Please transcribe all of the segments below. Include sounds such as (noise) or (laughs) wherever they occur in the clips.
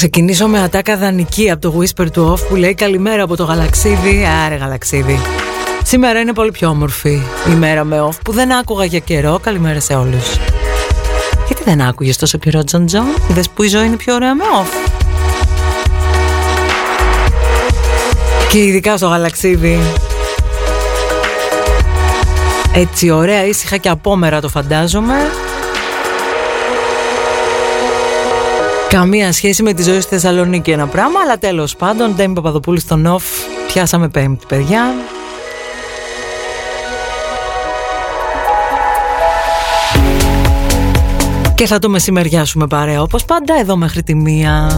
ξεκινήσω με ατάκα δανεική από το Whisper to Off που λέει Καλημέρα από το Γαλαξίδι. Άρε Γαλαξίδι. Σήμερα είναι πολύ πιο όμορφη η μέρα με off που δεν άκουγα για καιρό. Καλημέρα σε όλους. Γιατί δεν άκουγες τόσο καιρό Τζον Τζον, είδες που η ζωή είναι πιο ωραία με off; Και ειδικά στο Γαλαξίδι. Έτσι ωραία, ήσυχα και απόμερα το φαντάζομαι. Καμία σχέση με τη ζωή στη Θεσσαλονίκη ένα πράγμα, αλλά τέλος πάντων, Ντέμι Παπαδοπούλου στον off, πιάσαμε πέμπτη παιδιά. Και θα το μεσημεριάσουμε παρέα όπως πάντα εδώ μέχρι τη μία.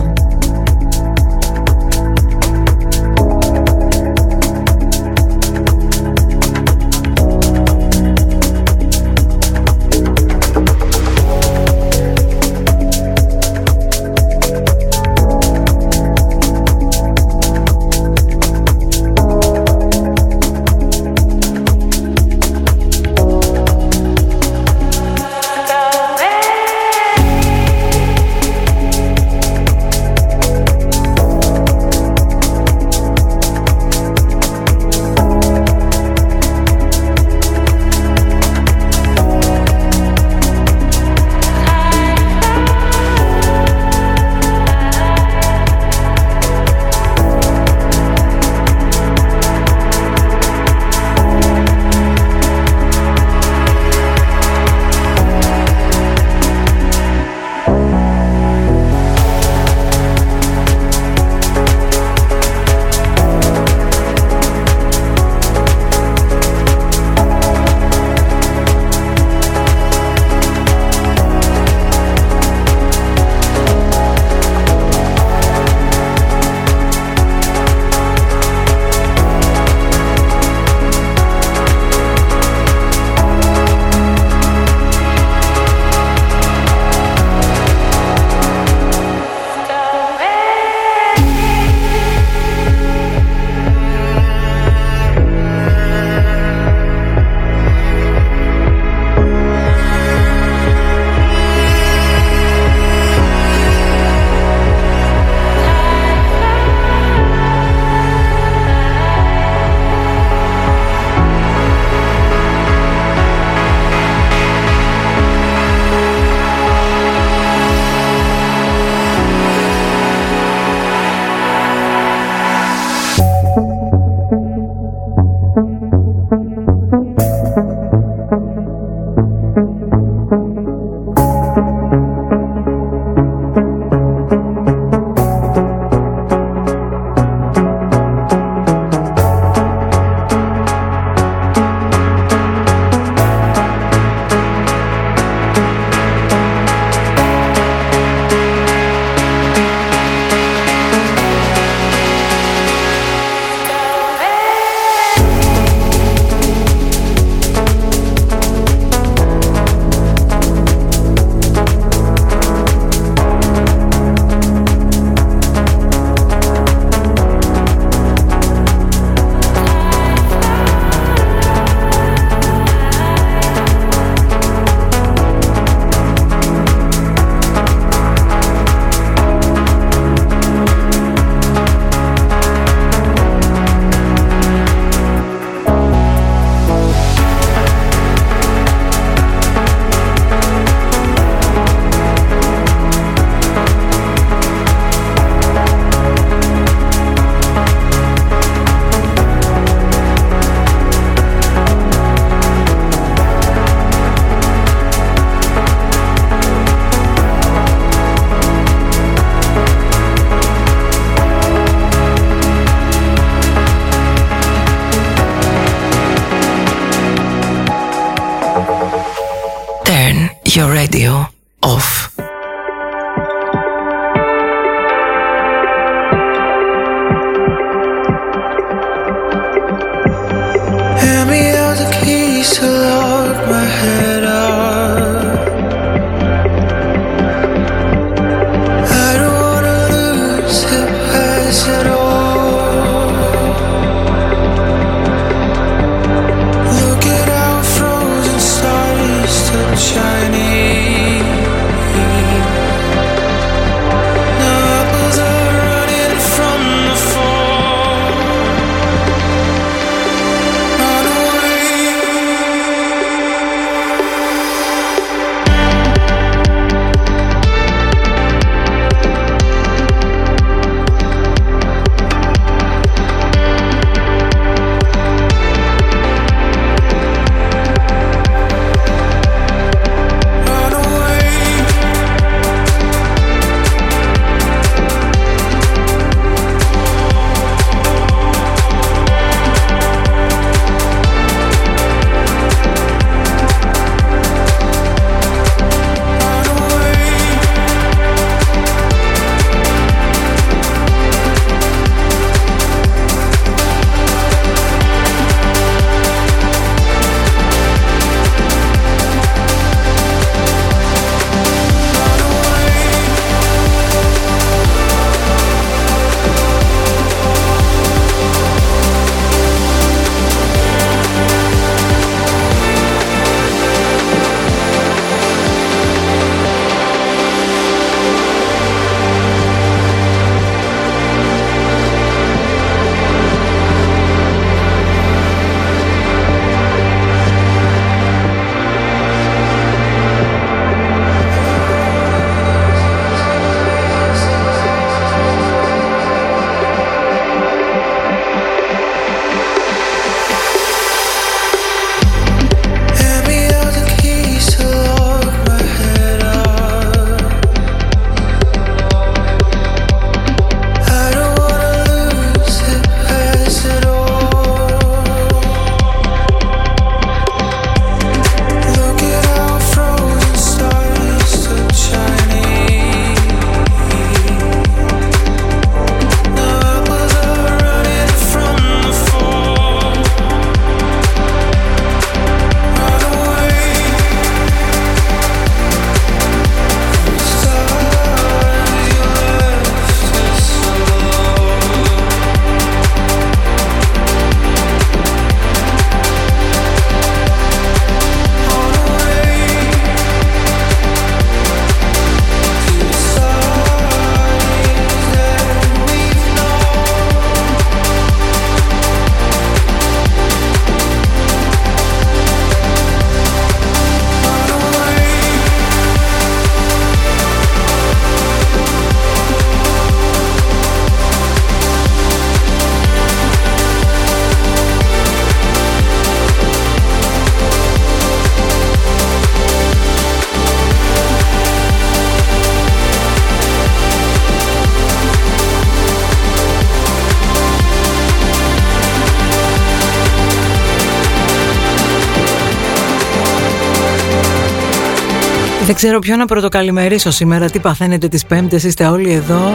Δεν ξέρω ποιο να πρωτοκαλημερίσω σήμερα, τι παθαίνετε τις πέμπτες, είστε όλοι εδώ.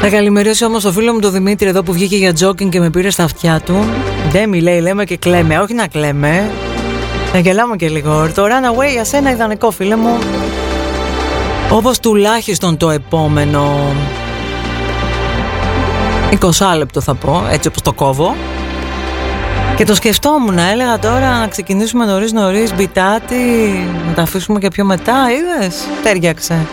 Θα καλημερίσω όμως το φίλο μου τον Δημήτρη εδώ που βγήκε για τζόκινγκ και με πήρε στα αυτιά του. Δεν μιλάει, λέμε και κλαίμε, όχι να κλαίμε. Να γελάμε και λίγο. Το Runaway για σένα ιδανικό φίλε μου. Όπως τουλάχιστον το επόμενο 20 λεπτό θα πω, έτσι όπως το κόβω. Και το σκεφτόμουν, έλεγα τώρα να ξεκινήσουμε νωρίς νωρίς μπιτάτι, να τα αφήσουμε και πιο μετά, είδες, τέριαξε.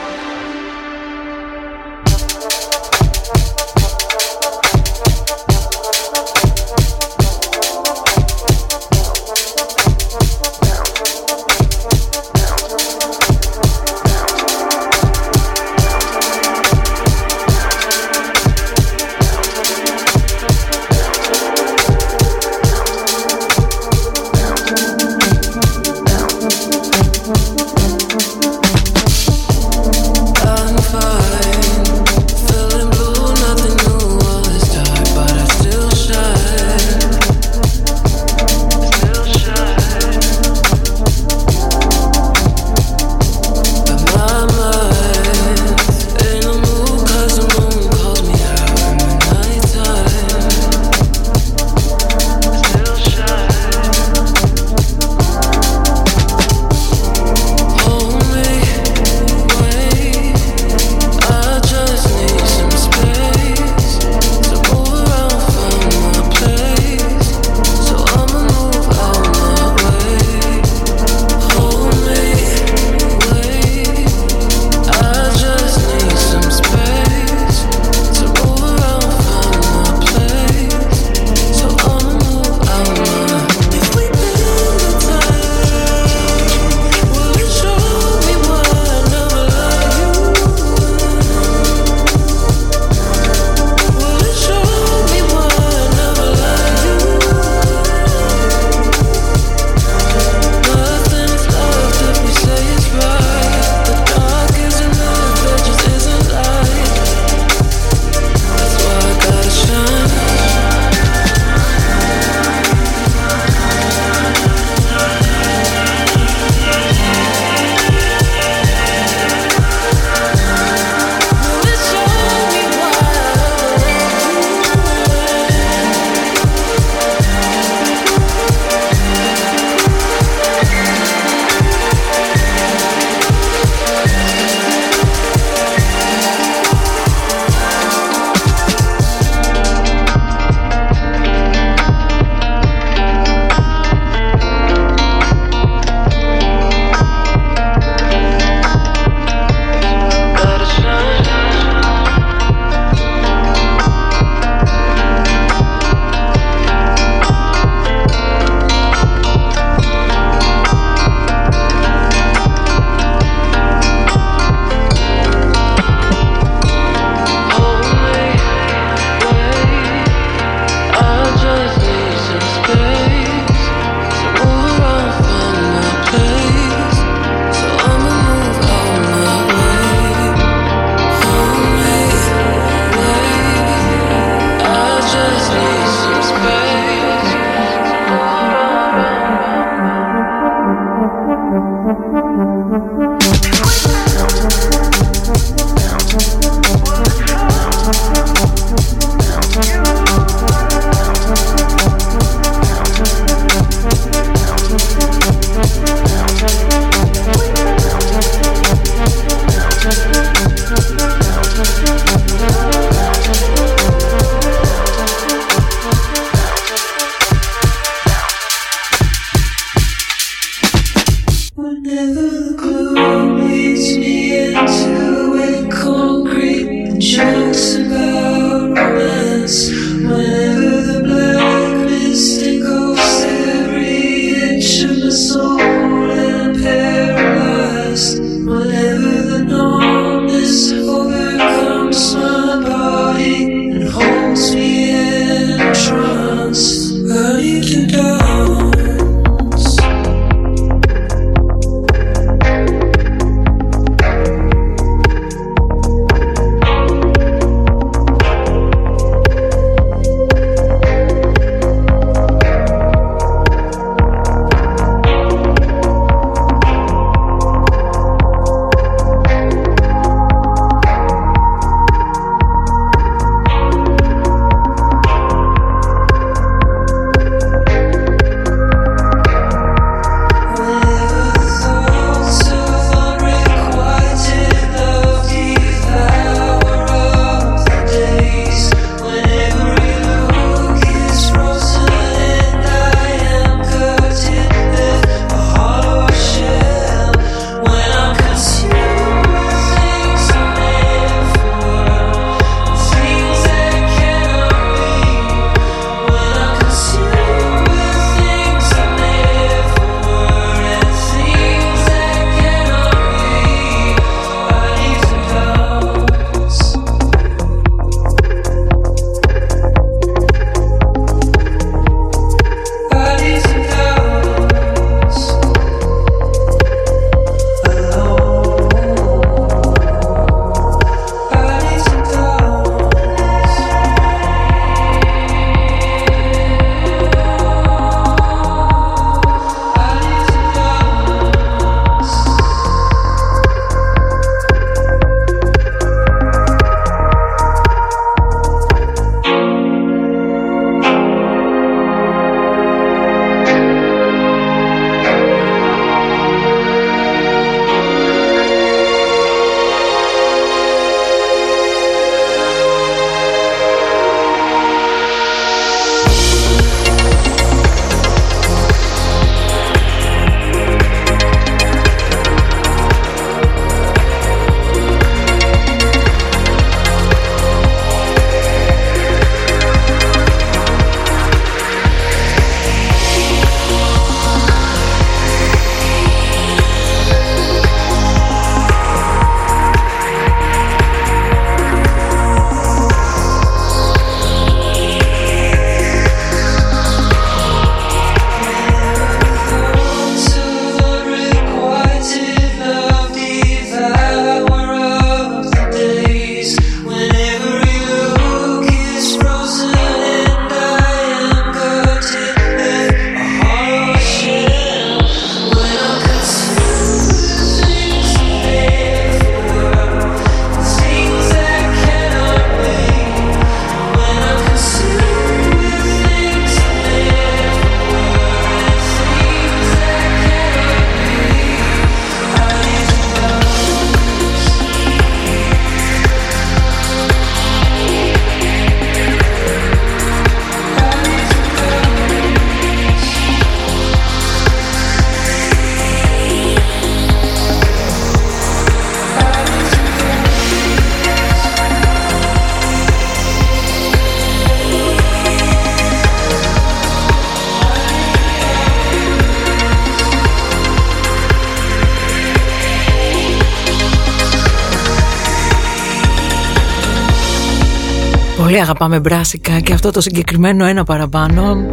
Αγαπάμε μπράσικα και αυτό το συγκεκριμένο ένα παραπάνω.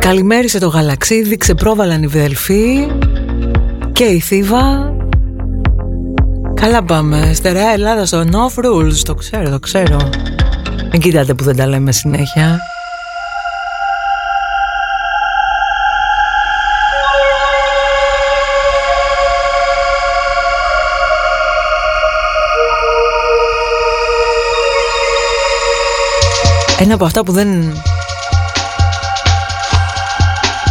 Καλημέρισε το γαλαξίδι, ξεπρόβαλαν οι Βιδελφοί και η Θήβα. Καλά πάμε, στερεά Ελλάδας στο No Rules, το ξέρω, το ξέρω. Μην κοιτάτε που δεν τα λέμε συνέχεια Ένα από αυτά που δεν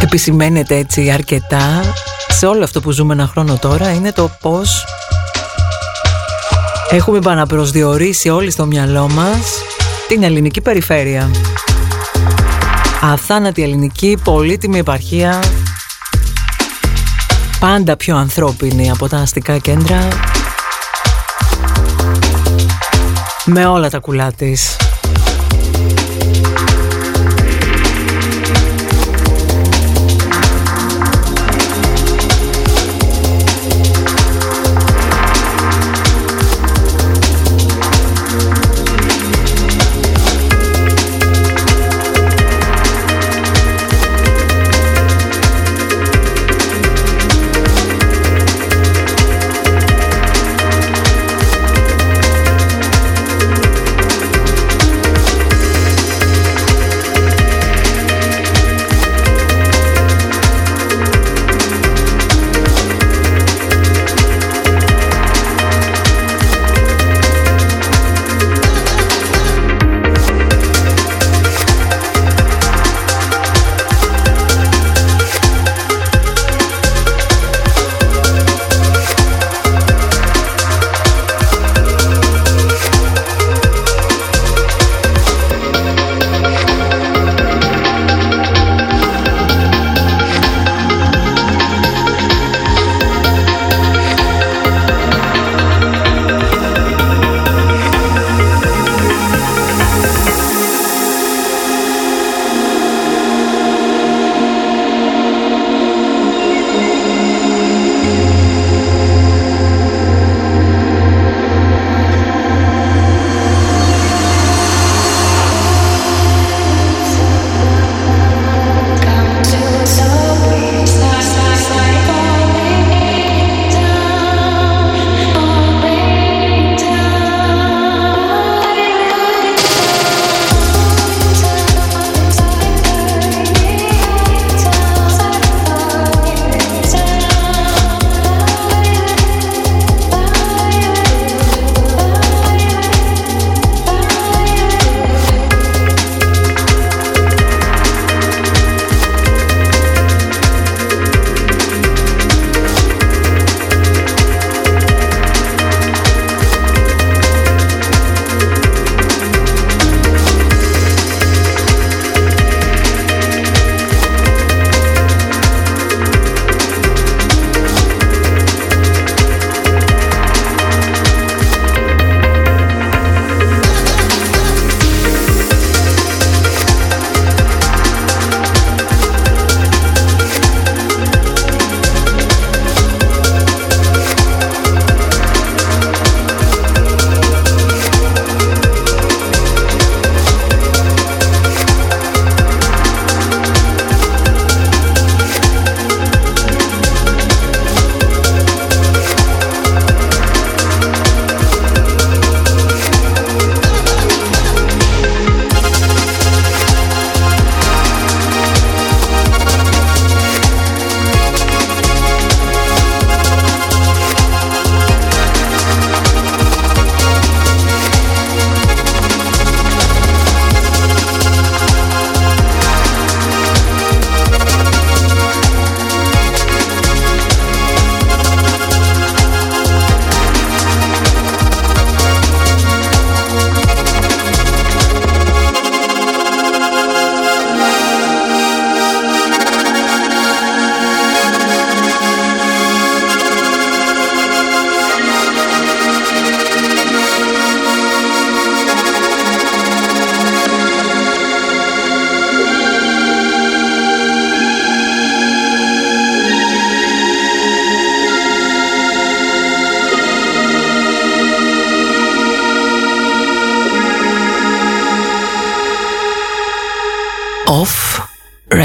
επισημαίνεται έτσι αρκετά σε όλο αυτό που ζούμε ένα χρόνο τώρα είναι το πώς έχουμε επαναπροσδιορίσει όλοι στο μυαλό μας την ελληνική περιφέρεια. Αθάνατη ελληνική, πολύτιμη επαρχία, πάντα πιο ανθρώπινη από τα αστικά κέντρα, με όλα τα κουλά της.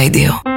Radio.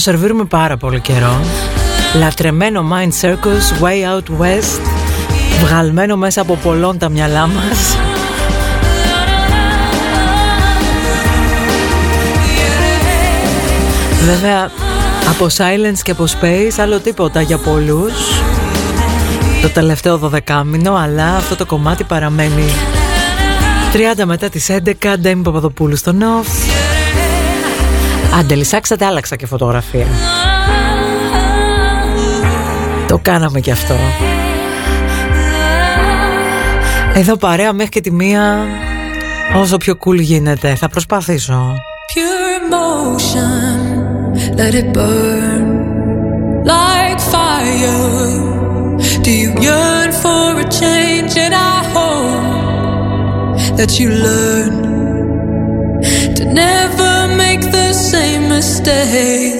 το σερβίρουμε πάρα πολύ καιρό. Λατρεμένο Mind Circus, Way Out West, βγαλμένο μέσα από πολλών τα μυαλά μας. Βέβαια, από Silence και από Space, άλλο τίποτα για πολλούς. Το τελευταίο δωδεκάμινο, αλλά αυτό το κομμάτι παραμένει 30 μετά τις 11, Ντέμι Παπαδοπούλου στο Νοφ. Άντε Αντελισάξατε, άλλαξα και φωτογραφία. Το κάναμε και αυτό. Εδώ παρέα μέχρι και τη μία όσο πιο cool γίνεται. Θα προσπαθήσω. Pure emotion, let it burn like fire. Do you yearn for a change and I hope that you learn to never the same mistake.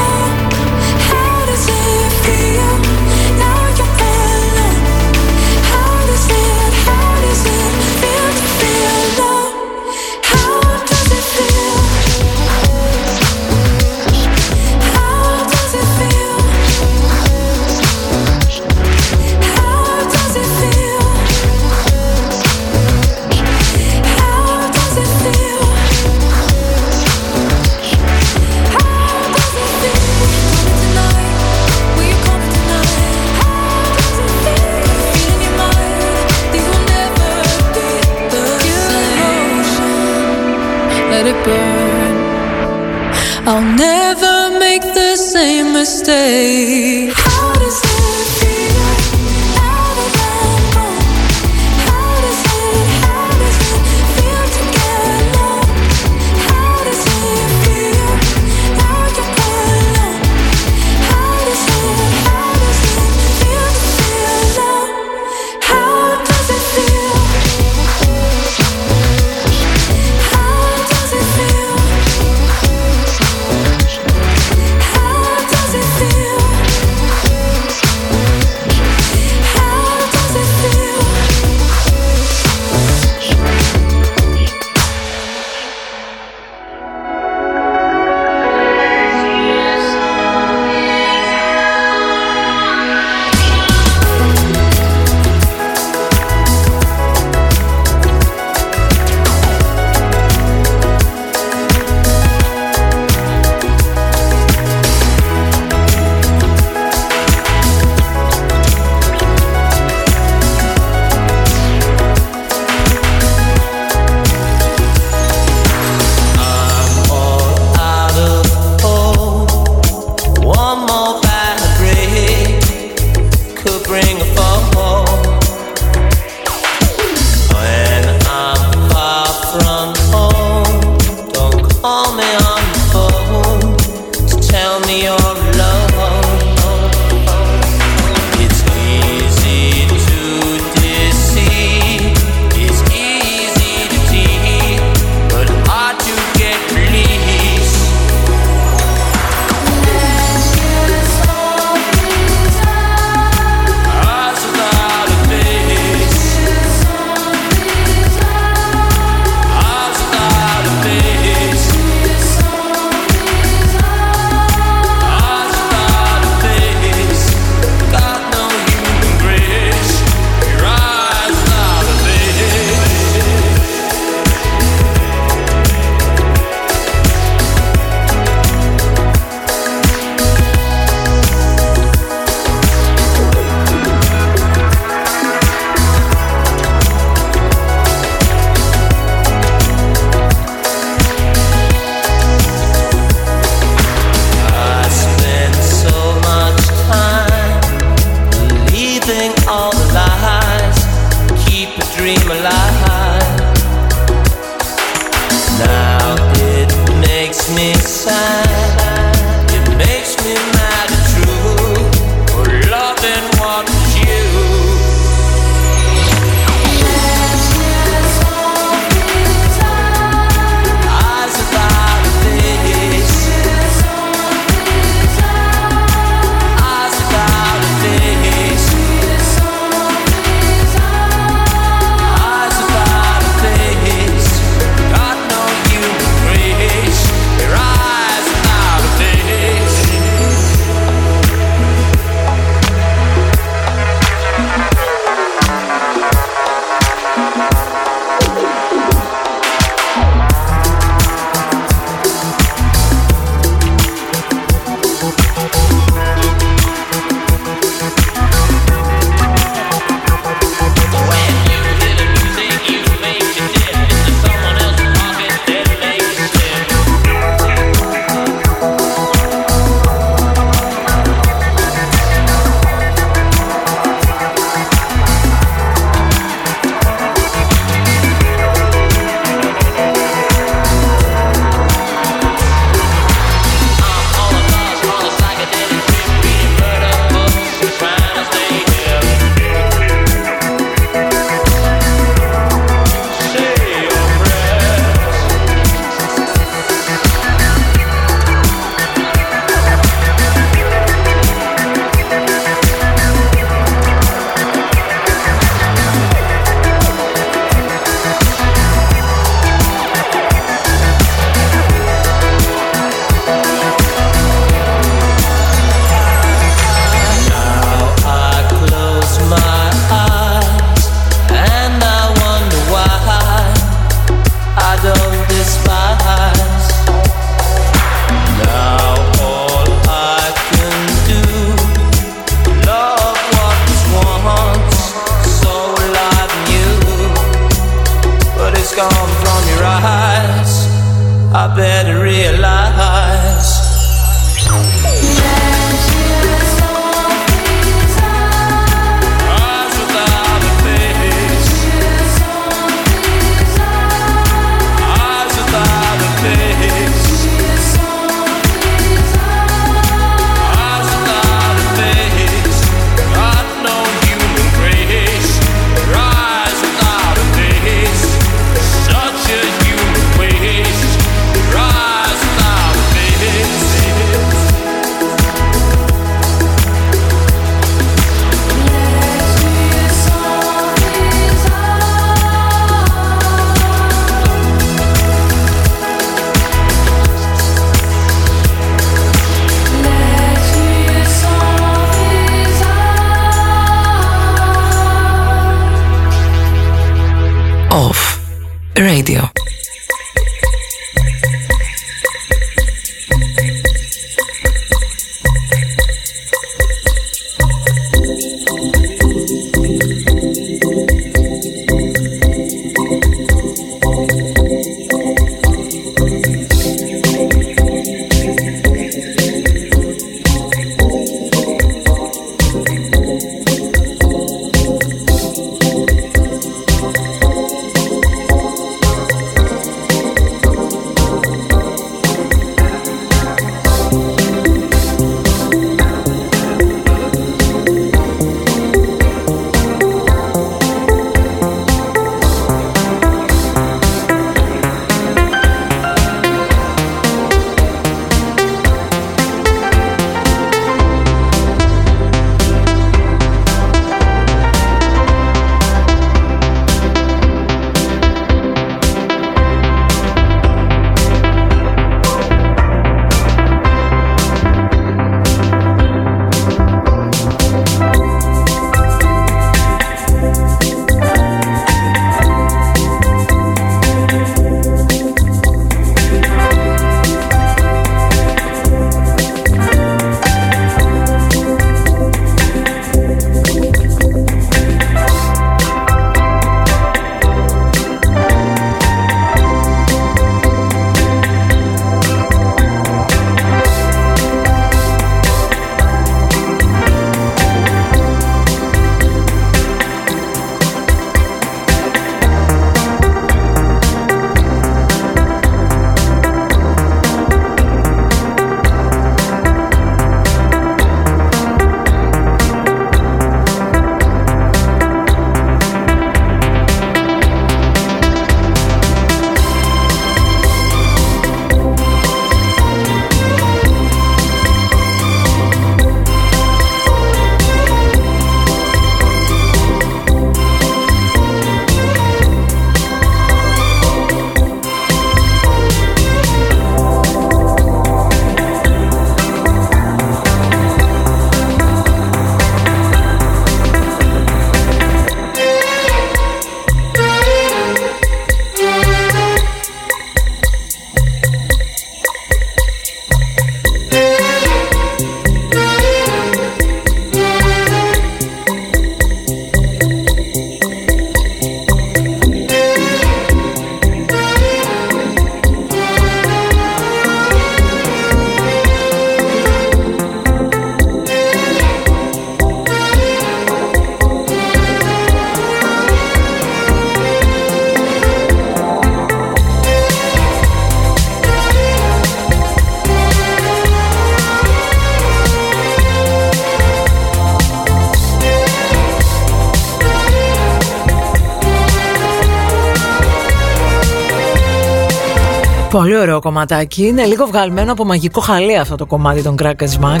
Ωραίο κομματάκι. Είναι λίγο βγαλμένο από μαγικό χαλί αυτό το κομμάτι των Crackers Mac.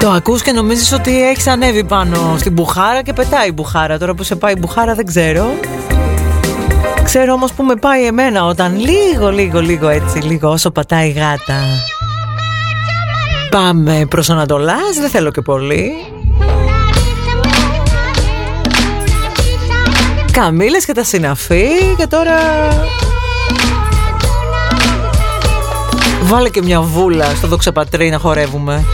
Το ακούς και νομίζεις ότι έχεις ανέβει πάνω στην μπουχάρα και πετάει η μπουχάρα. Τώρα που σε πάει η μπουχάρα δεν ξέρω. Ξέρω όμως που με πάει εμένα όταν λίγο, λίγο, λίγο έτσι, λίγο όσο πατάει η γάτα. Πάμε προς Ανατολάς, δεν θέλω και πολύ. Καμίλες και τα συναφή και τώρα... Βάλε και μια βούλα στο δοξαπατρί να χορεύουμε.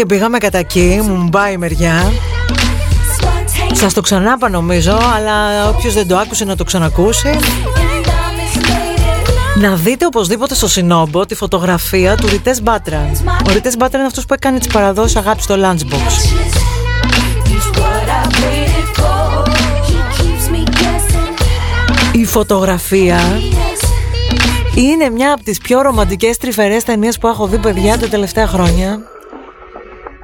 Και μιας και πήγαμε κατά εκεί, μου πάει η μεριά Σας το ξανάπα νομίζω, αλλά όποιος δεν το άκουσε να το ξανακούσει να δείτε οπωσδήποτε στο Συνόμπο τη φωτογραφία του Ριτές Μπάτρα. Ο Ριτές Μπάτρα είναι αυτός που έκανε τις παραδόσεις αγάπης στο Lunchbox. Η φωτογραφία είναι μια από τις πιο ρομαντικές τρυφερές ταινίες που έχω δει παιδιά τα τελευταία χρόνια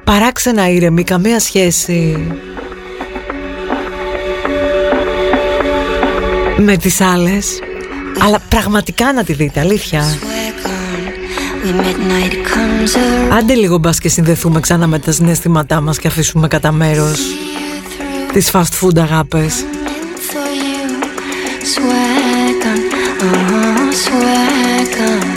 παράξενα ήρεμη, καμία σχέση. Με τις άλλες. Αλλά πραγματικά να τη δείτε, αλήθεια. Άντε λίγο μπας και συνδεθούμε ξανά με τα συναισθήματά μας και αφήσουμε κατά μέρος τις fast food αγάπες. We've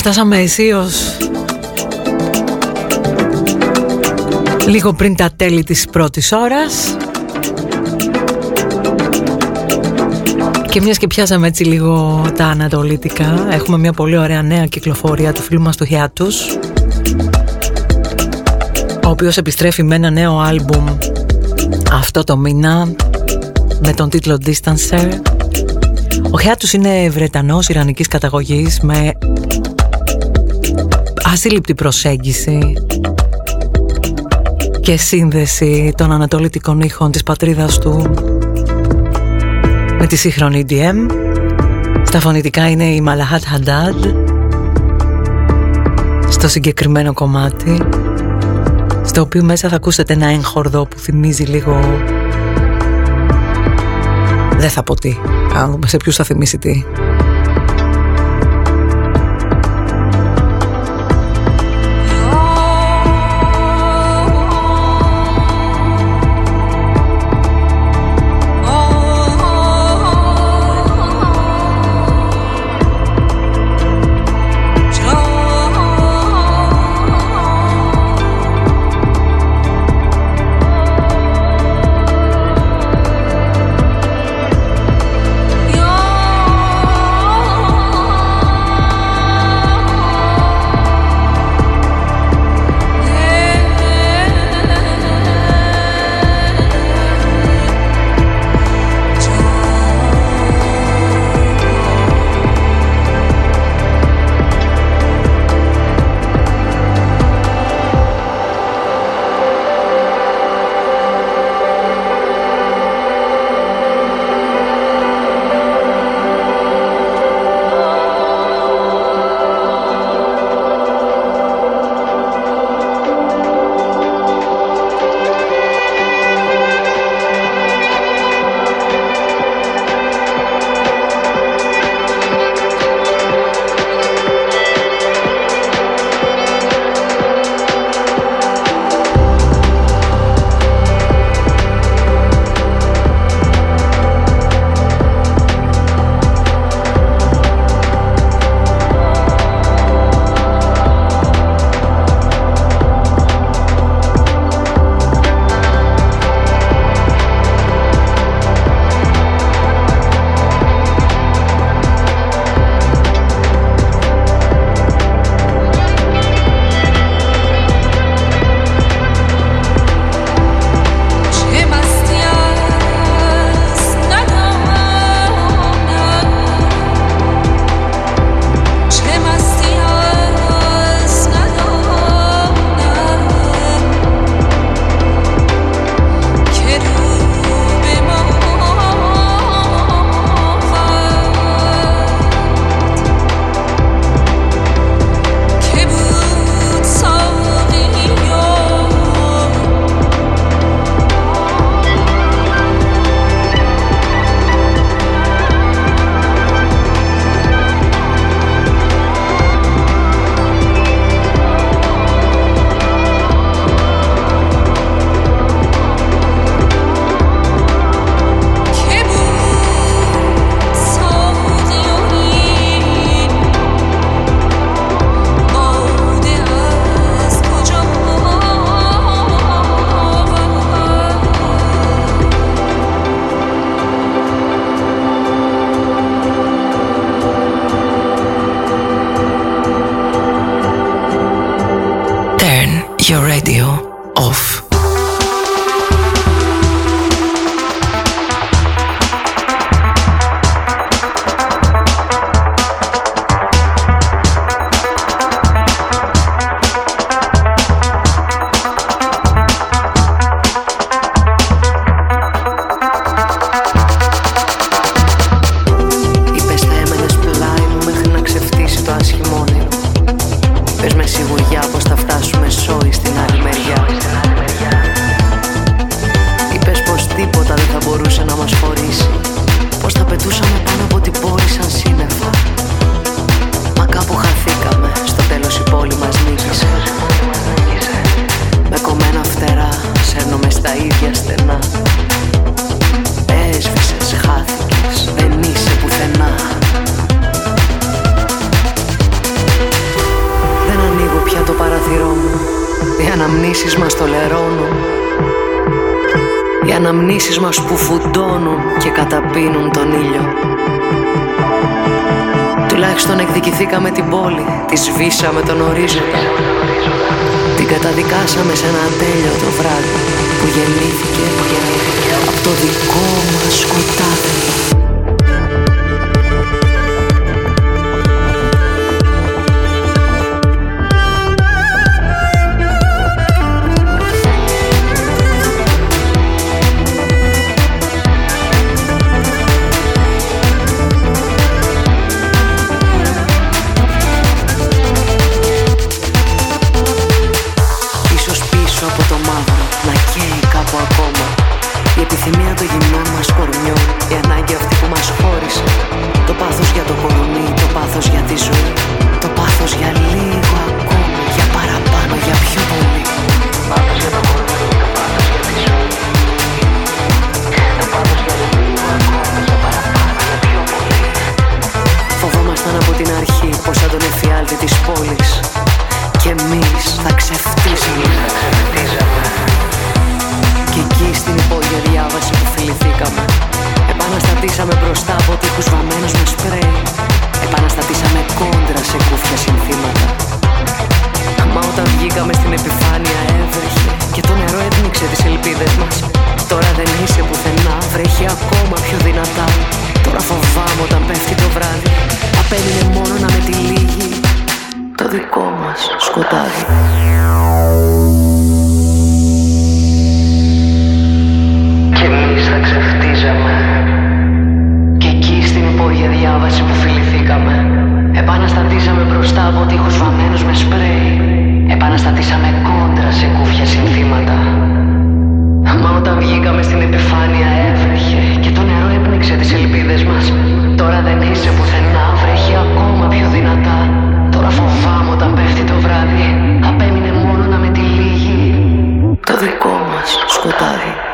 φτάσαμε αισίως. Λίγο πριν τα τέλη της πρώτης ώρας. Και μιας και πιάσαμε έτσι λίγο τα ανατολίτικα έχουμε μια πολύ ωραία νέα κυκλοφορία του φίλου μας του Χιάτους ο οποίος επιστρέφει με ένα νέο άλμπουμ αυτό το μήνα με τον τίτλο Distancer. Ο Χιάτους είναι Βρετανός Ιρανικής καταγωγής με ασύλληπτη προσέγγιση και σύνδεση των ανατολίτικων ήχων της πατρίδας του με τη σύγχρονη EDM. Στα φωνητικά είναι η Malahat Haddad στο συγκεκριμένο κομμάτι στο οποίο μέσα θα ακούσετε ένα έγχορδο που θυμίζει λίγο δεν θα πω τι, αν σε ποιους θα θυμίσει τι. Επαναστατήσαμε μπροστά από τείχους βαμμένους με σπρέι. Επαναστατήσαμε κόντρα σε κούφια συνθήματα. Μα όταν βγήκαμε στην επιφάνεια έβρεχε Και το νερό έπνιξε τις ελπίδες μας. Τώρα δεν είσαι πουθενά, βρέχει ακόμα πιο δυνατά. Τώρα φοβάμαι όταν πέφτει το βράδυ. Απέμεινε μόνο να με τυλίγει Το δικό μας σκοτάδι. Κι εμείς θα ξεφτίζαμε Επαναστατήσαμε μπροστά από τείχους βαμμένους με σπρέι. Επαναστατήσαμε κόντρα σε κούφια συνθήματα. Μα όταν βγήκαμε στην επιφάνεια έβρεχε Και το νερό έπνιξε τις ελπίδες μας. Τώρα δεν είσαι πουθενά, βρέχει ακόμα πιο δυνατά. Τώρα φοβάμαι όταν πέφτει το βράδυ. Απέμεινε μόνο να με τυλίγει. Το δικό μας σκοτάδι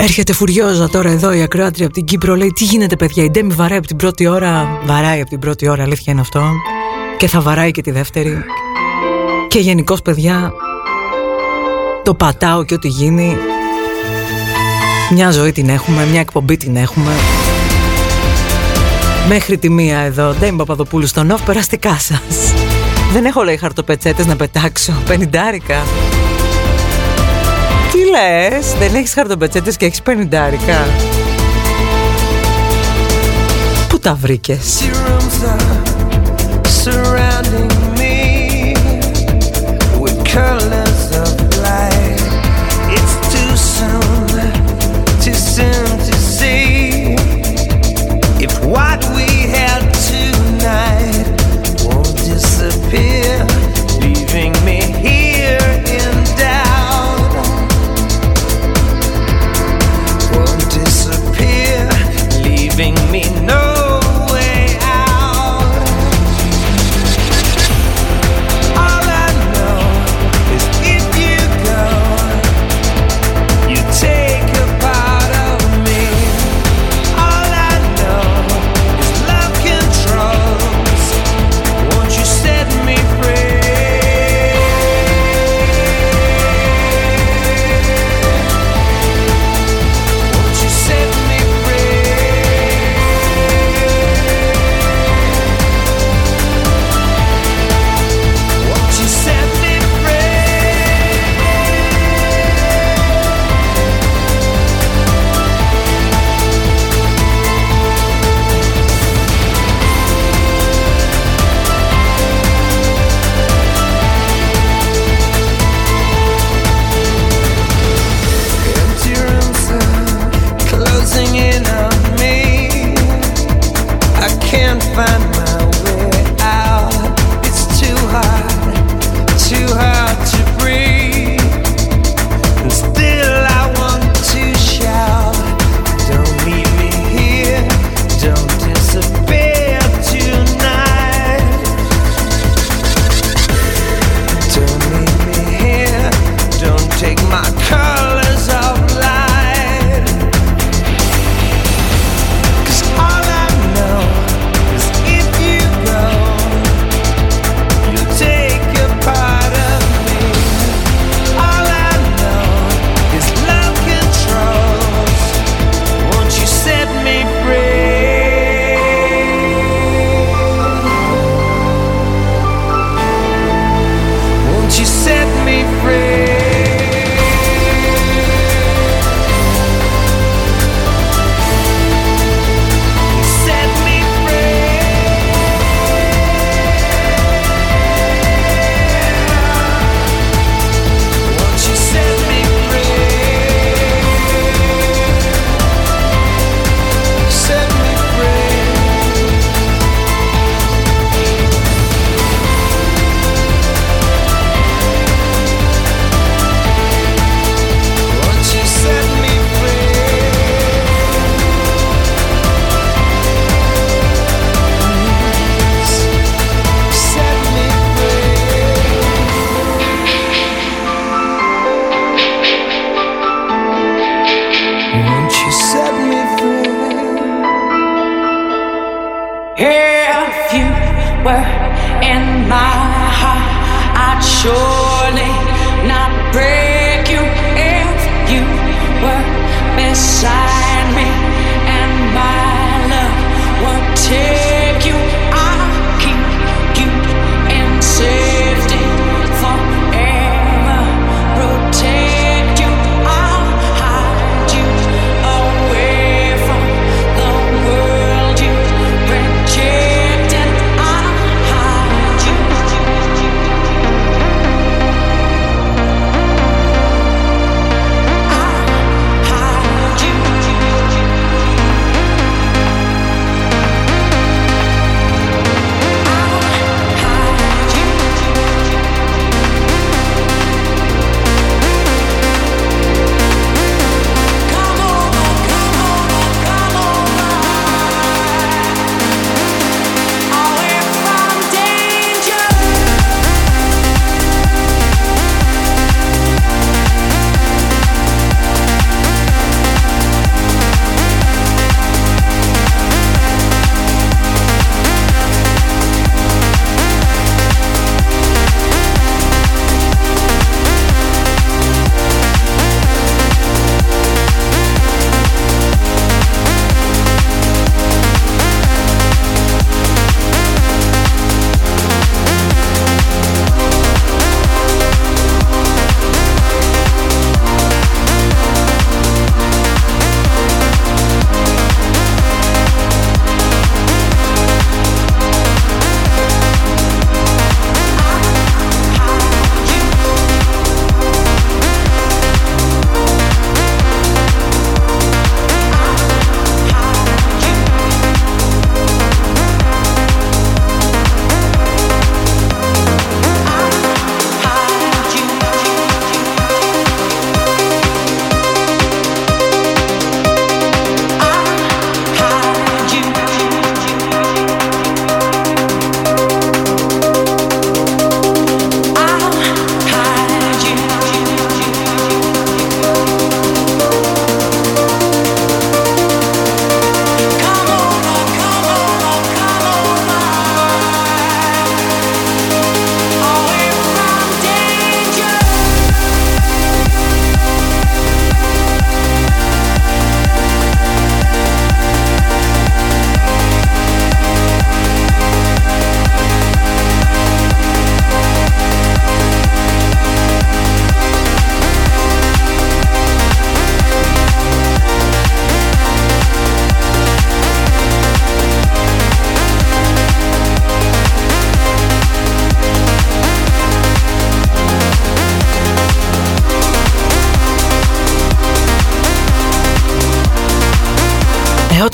Έρχεται φουριόζα τώρα εδώ η ακροάτρια από την Κύπρο. Λέει: Τι γίνεται, παιδιά, η Ντέμι βαράει από την πρώτη ώρα. Βαράει από την πρώτη ώρα, αλήθεια είναι αυτό. Και θα βαράει και τη δεύτερη. Και γενικώς, παιδιά, το πατάω και ό,τι γίνει. Μια ζωή την έχουμε, μια εκπομπή την έχουμε. Μέχρι τη μία εδώ, Ντέμι Παπαδοπούλου στο νοφ, περαστικά σα. Δεν έχω λέει χαρτοπετσέτες να πετάξω. Πενιντάρικα. Τι λες, δεν έχεις χαρτοπετσέτες και έχεις πενιντάρικα; Πού τα βρήκες; Empty rooms are surrounding me with colors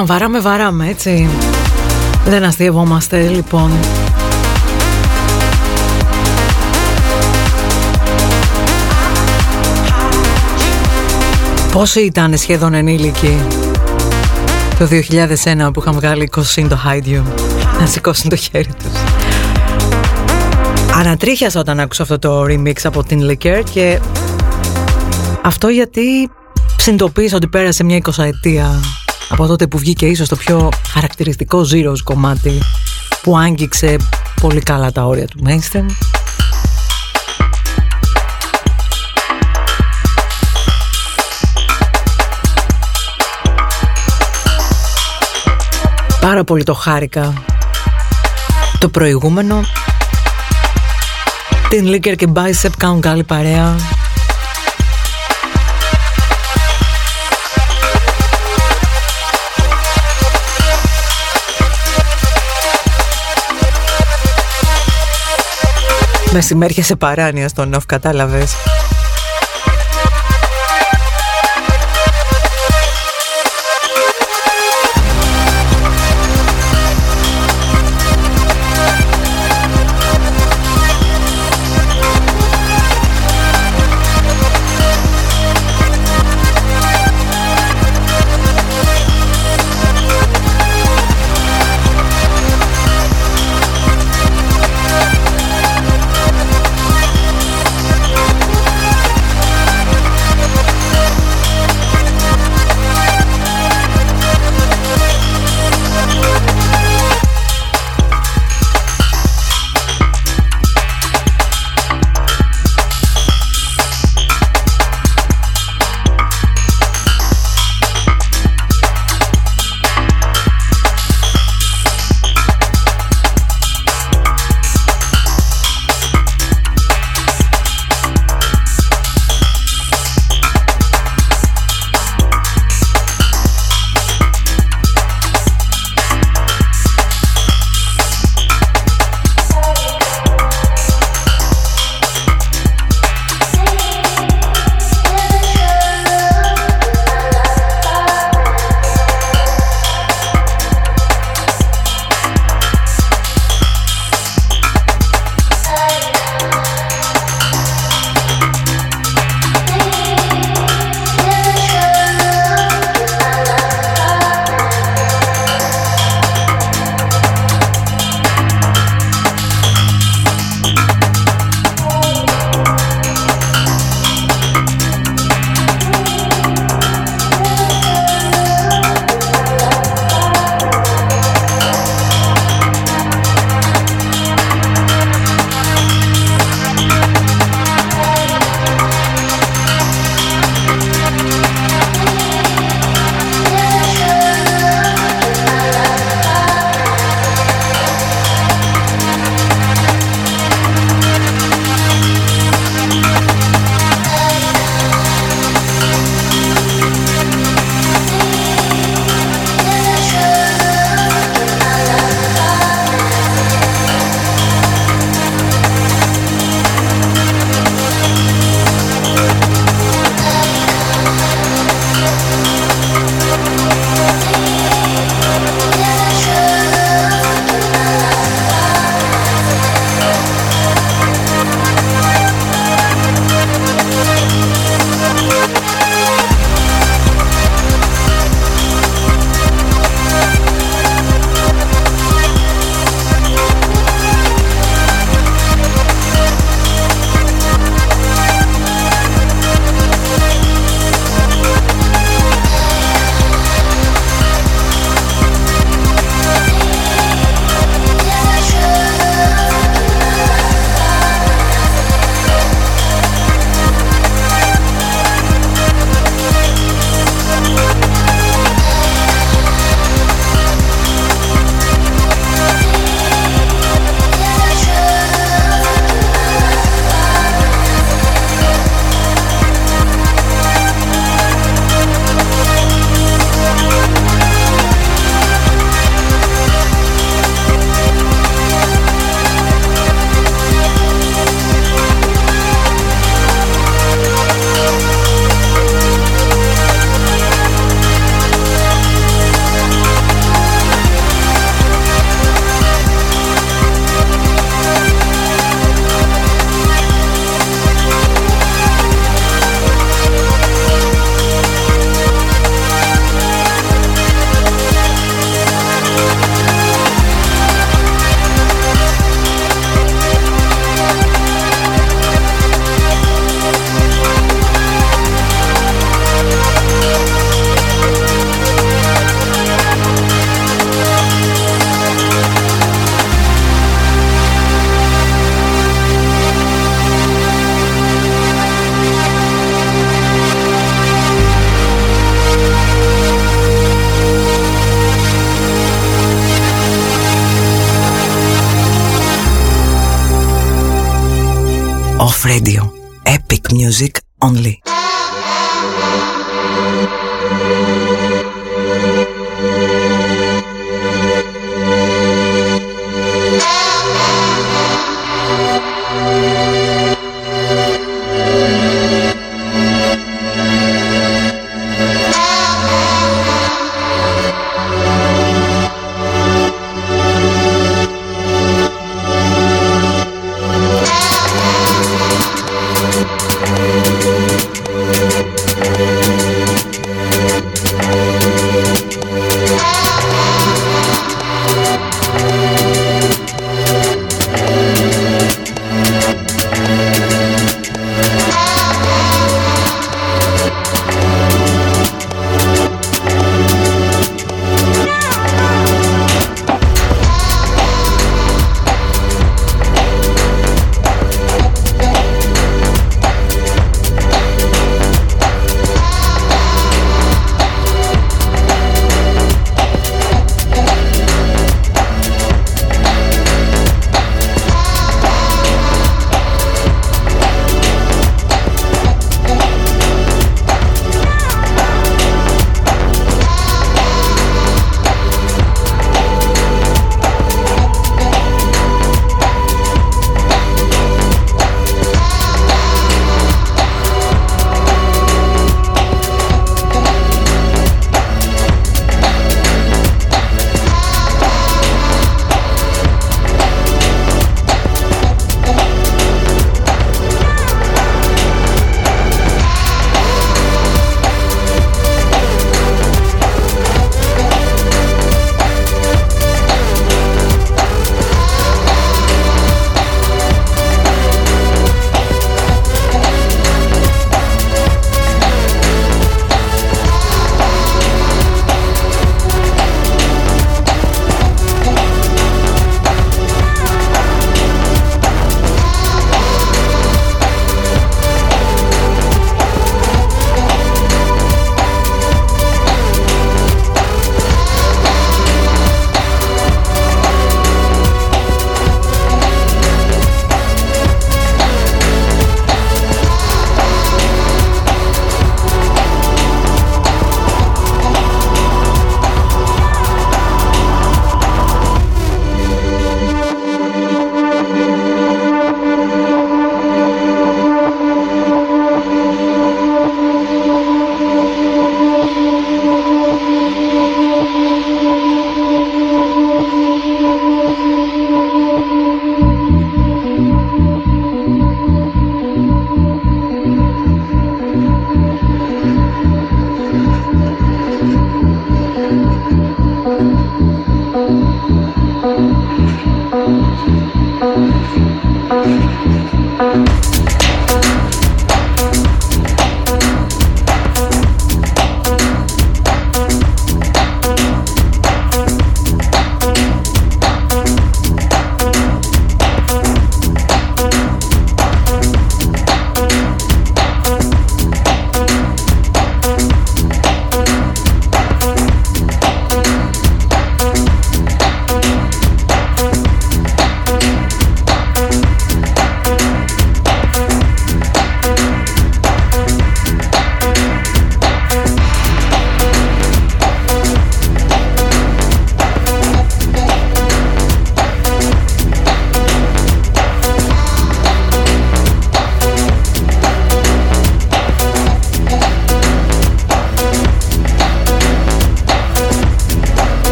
όταν βαράμε, βαράμε, έτσι. Δεν αστείευόμαστε, λοιπόν. Πόσοι ήταν σχεδόν ενήλικοι το 2001 που είχαν βγάλει 20 το Hide You να σηκώσουν το χέρι τους. Ανατρίχιασα όταν άκουσα αυτό το remix από την Licker και αυτό γιατί συνειδητοποίησα ότι πέρασε μια 20 ετία από τότε που βγήκε ίσως το πιο χαρακτηριστικό Zeros κομμάτι που άγγιξε πολύ καλά τα όρια του mainstream. Πάρα πολύ το χάρηκα το προηγούμενο την Licker και Bicep κάνουν καλή παρέα Μεσημέρια σε παράνοια στον off, κατάλαβες.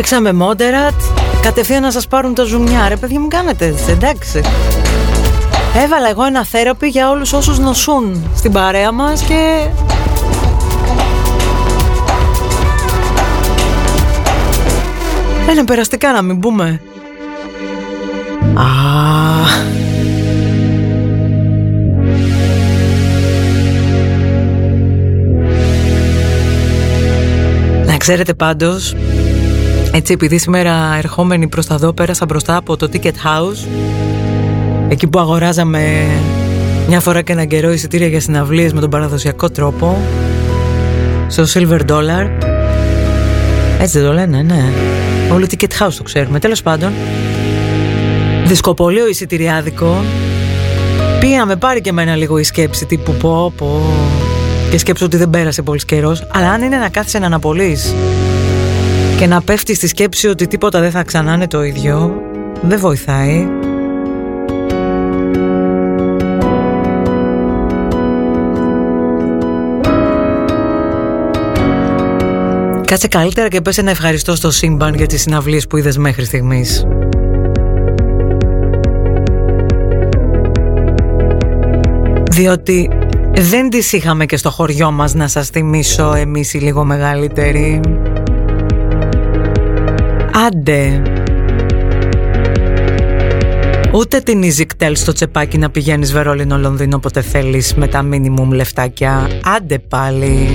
Παίξαμε Moderat. Κατευθείαν να σας πάρουν τα ζουμιά. Ρε παιδιά μου κάνετε έτσι εντάξει. Έβαλα εγώ ένα θέραπη για όλους όσους νοσούν Στην παρέα μας και Ένα περαστικά να μην πούμε Α, Να ξέρετε πάντως έτσι επειδή σήμερα ερχόμενοι προς τα δω πέρασα μπροστά από το Ticket House Εκεί που αγοράζαμε μια φορά και έναν καιρό εισιτήρια για συναυλίες με τον παραδοσιακό τρόπο Στο Silver Dollar. Έτσι δεν το λένε, ναι. Όλο Ticket House το ξέρουμε. Τέλος πάντων Δισκοπολείο εισιτηριάδικο. Πήγαμε πάρει και εμένα λίγο η σκέψη τύπου πω πω Και σκέψω ότι δεν πέρασε πολύ καιρός. Αλλά αν είναι να κάθεσαι να αναπολύεις και να πέφτει στη σκέψη ότι τίποτα δεν θα ξανά είναι το ίδιο δεν βοηθάει Κάτσε καλύτερα και πες ένα ευχαριστώ στο σύμπαν για τις συναυλίες που είδες μέχρι στιγμής. Διότι δεν τις είχαμε και στο χωριό μας να σας θυμίσω εμείς οι λίγο μεγαλύτεροι. Άντε. Ούτε την Easyctel στο τσεπάκι να πηγαίνεις Βερολίνο Λονδίνο όποτε θέλεις με τα minimum λεφτάκια. Άντε πάλι.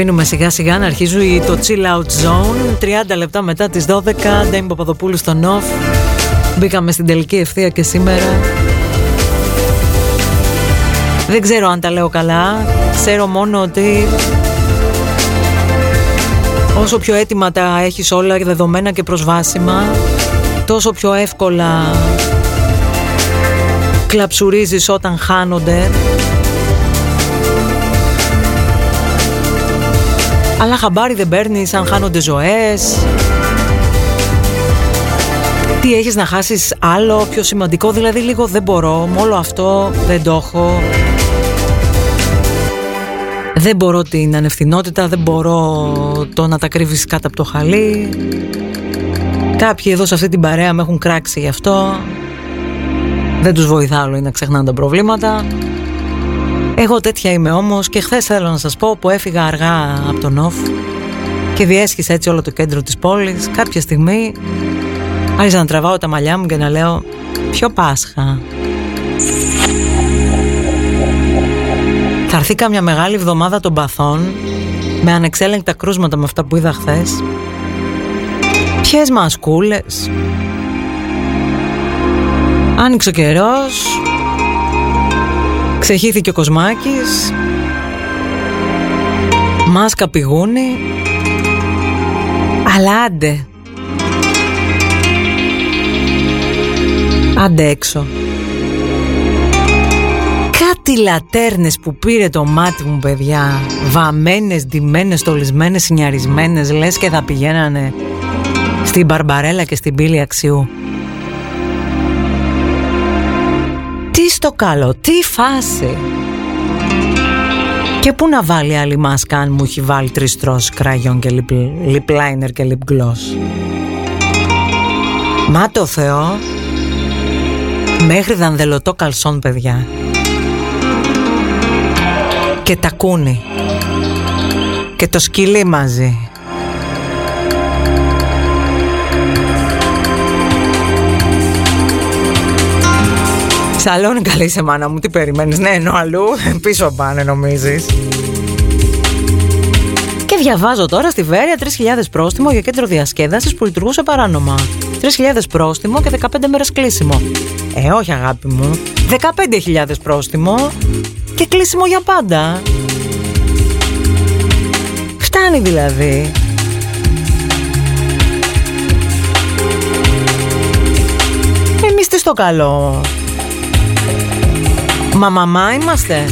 Σβήνουμε σιγά σιγά να αρχίζει το chill out zone. 30 λεπτά μετά τις 12 Ντέμι Παπαδοπούλου στο Νοφ Μπήκαμε στην τελική ευθεία και σήμερα. Δεν ξέρω αν τα λέω καλά. Ξέρω μόνο ότι Όσο πιο έτοιμα τα έχεις όλα δεδομένα και προσβάσιμα Τόσο πιο εύκολα Κλαψουρίζεις όταν χάνονται Αλλά χαμπάρι δεν παίρνεις αν χάνονται ζωές. Τι έχεις να χάσεις άλλο πιο σημαντικό; Δηλαδή λίγο δεν μπορώ Με όλο αυτό δεν το έχω. Δεν μπορώ την ανευθυνότητα Δεν μπορώ το να τα κρύβεις κάτω από το χαλί. Κάποιοι εδώ σε αυτή την παρέα με έχουν κράξει γι' αυτό. Δεν τους βοηθάω να ξεχνάνε τα προβλήματα εγώ τέτοια είμαι όμως και χθες θέλω να σας πω που έφυγα αργά από τον Νοφ και διέσχισα έτσι όλο το κέντρο της πόλης. Κάποια στιγμή άρχισα να τραβάω τα μαλλιά μου και να λέω ποιο Πάσχα. Θα έρθει κάμια μεγάλη εβδομάδα των παθών με ανεξέλεγκτα κρούσματα με αυτά που είδα χθες. Ποιες μασκούλες. Άνοιξε ο καιρός, Ξεχύθηκε ο Κοσμάκης. Μάσκα πηγούνι. Αλλά άντε. Άντε έξω. Κάτι λατέρνες που πήρε το μάτι μου παιδιά. Βαμμένες, ντυμένες, στολισμένες, συνιαρισμένες Λες και θα πηγαίνανε Στην Μπαρμπαρέλα και στην Πύλη Αξιού στο καλό, τι φάση. Και πού να βάλει άλλη μάσκα αν μου έχει βάλει τρεις τρώσεις κραγιόν και lip, liner και lip gloss. Μα το Θεό, μέχρι δανδελωτό καλσόν παιδιά. Και τα κούνι. Και το σκυλί μαζί. Σαλόνι καλή σε μάνα μου, τι περιμένεις, ναι ενώ αλλού (laughs) πίσω πάνε νομίζεις. Και διαβάζω τώρα στη Βέρεια 3.000 πρόστιμο για κέντρο διασκέδασης που λειτουργούσε παράνομα. 3.000 πρόστιμο και 15 μέρες κλείσιμο. Ε, όχι αγάπη μου. 15.000 πρόστιμο και κλείσιμο για πάντα. Φτάνει δηλαδή. Εμείς τι στο καλό. Μα μαμά είμαστε.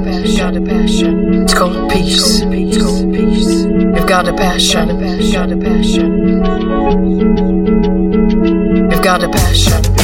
Passion. You've got a passion. It's called peace. It's called peace. You've got a passion. Got a passion. You've got a passion.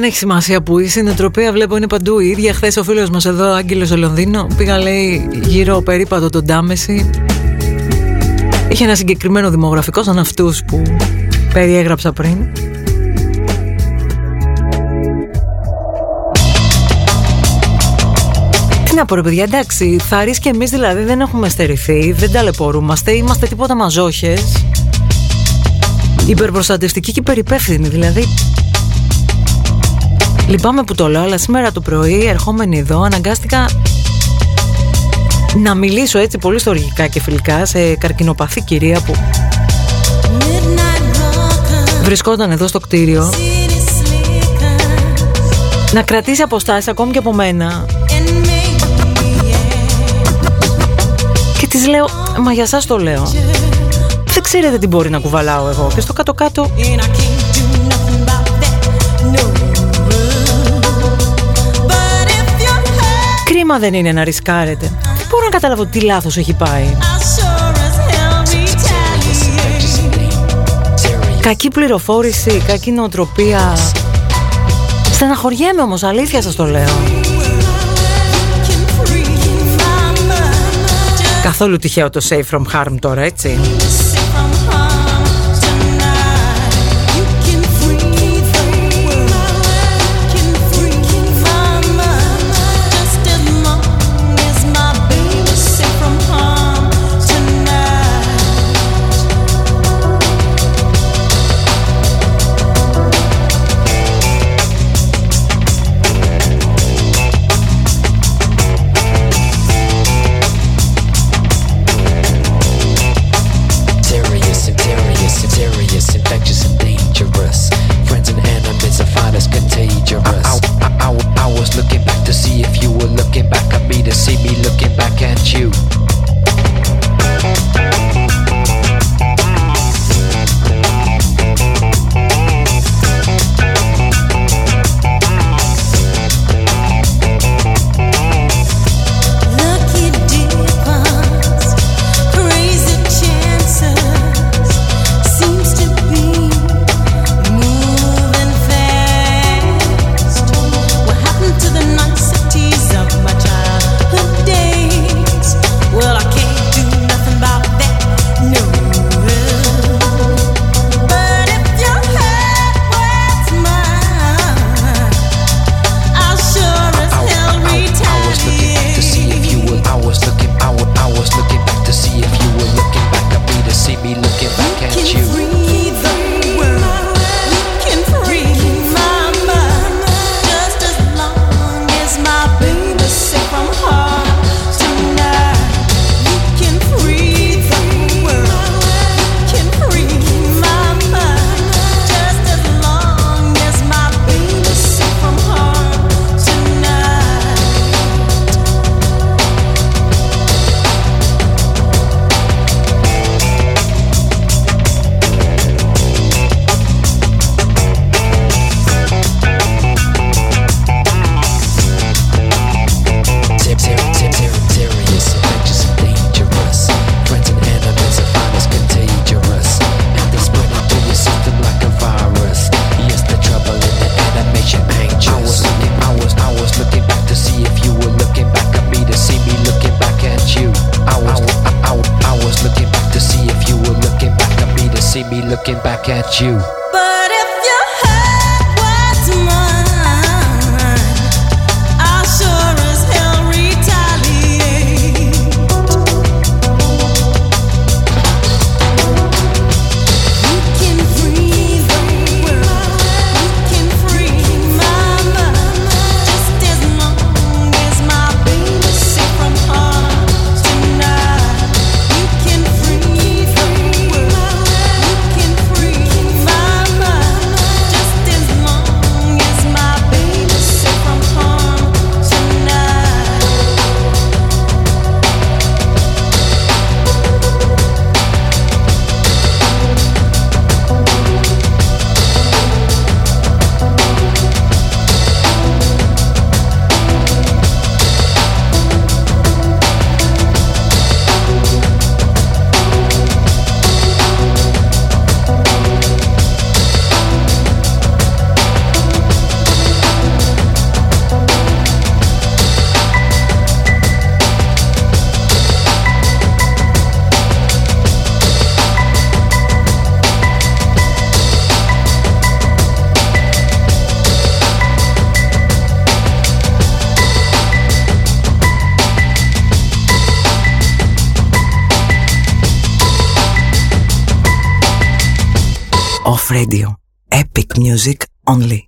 Δεν έχει σημασία που είσαι. Η νοοτροπία βλέπω είναι παντού η ίδια. Χθες ο φίλος μας εδώ, Άγγελος στο Λονδίνο, πήγα λέει γύρω περίπατο τον Τάμεση. Είχε ένα συγκεκριμένο δημογραφικό σαν αυτούς που περιέγραψα πριν. Τι να πω ρε παιδιά, εντάξει, Θάρης και εμείς δηλαδή δεν έχουμε στερηθεί, δεν ταλαιπωρούμαστε, είμαστε τίποτα μαζόχες. Υπερπροστατευτικοί και υπερυπεύθυνοι, δηλαδή Λυπάμαι που το λέω, αλλά σήμερα το πρωί ερχόμενη εδώ αναγκάστηκα να μιλήσω έτσι πολύ στοργικά και φιλικά σε καρκινοπαθή κυρία που βρισκόταν εδώ στο κτίριο. Να κρατήσει αποστάσεις ακόμη και από μένα. Και της λέω μα για σας το λέω. Δεν ξέρετε τι μπορεί να κουβαλάω εγώ και στο κάτω-κάτω Κρίμα δεν είναι να ρισκάρετε. Δεν μπορώ να καταλάβω τι λάθος έχει πάει. Κακή πληροφόρηση, κακή νοοτροπία. Στεναχωριέμαι όμως, αλήθεια σας το λέω. Καθόλου τυχαίο το safe from harm τώρα, έτσι. Music only.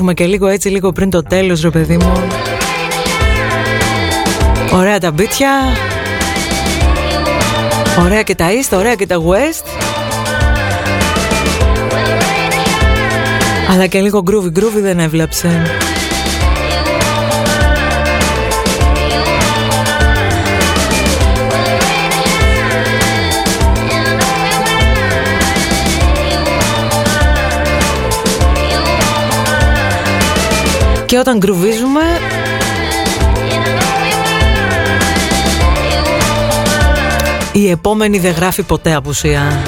κλείσουμε και λίγο έτσι, λίγο πριν το τέλος ρε παιδί μου. Ωραία τα μπίτια. Ωραία και τα East, ωραία και τα West. Αλλά και λίγο groovy groovy δεν έβλεψε. Και όταν γκρουβίζουμε Η επόμενη δεν γράφει ποτέ απουσία.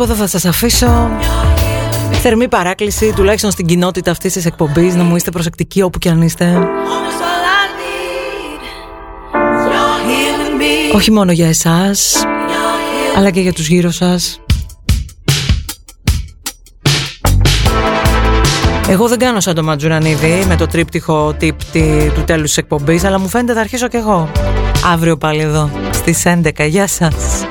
από εδώ θα σας αφήσω. Θερμή παράκληση τουλάχιστον στην κοινότητα αυτής της εκπομπής Να μου είστε προσεκτικοί όπου και αν είστε. Όχι μόνο για εσάς Αλλά και για τους γύρω σας. Εγώ δεν κάνω σαν το Ματζουρανίδη με το τρίπτυχο τύπτη του τέλους της εκπομπής Αλλά μου φαίνεται θα αρχίσω κι εγώ. Αύριο πάλι εδώ στις 11 Γεια σας.